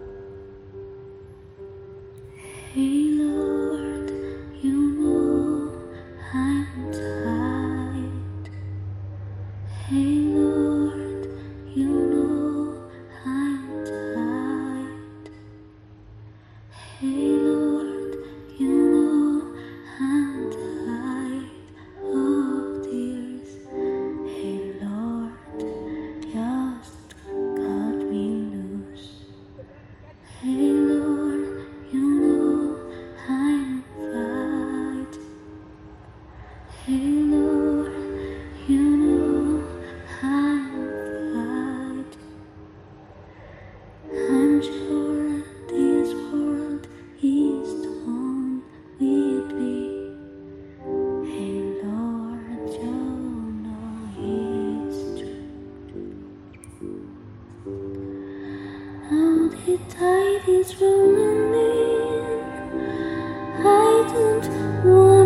Hey Lord, you know I'm tired. sure this world the one. Hey Lord, you know it's true. Tide is rolling in. I don't want.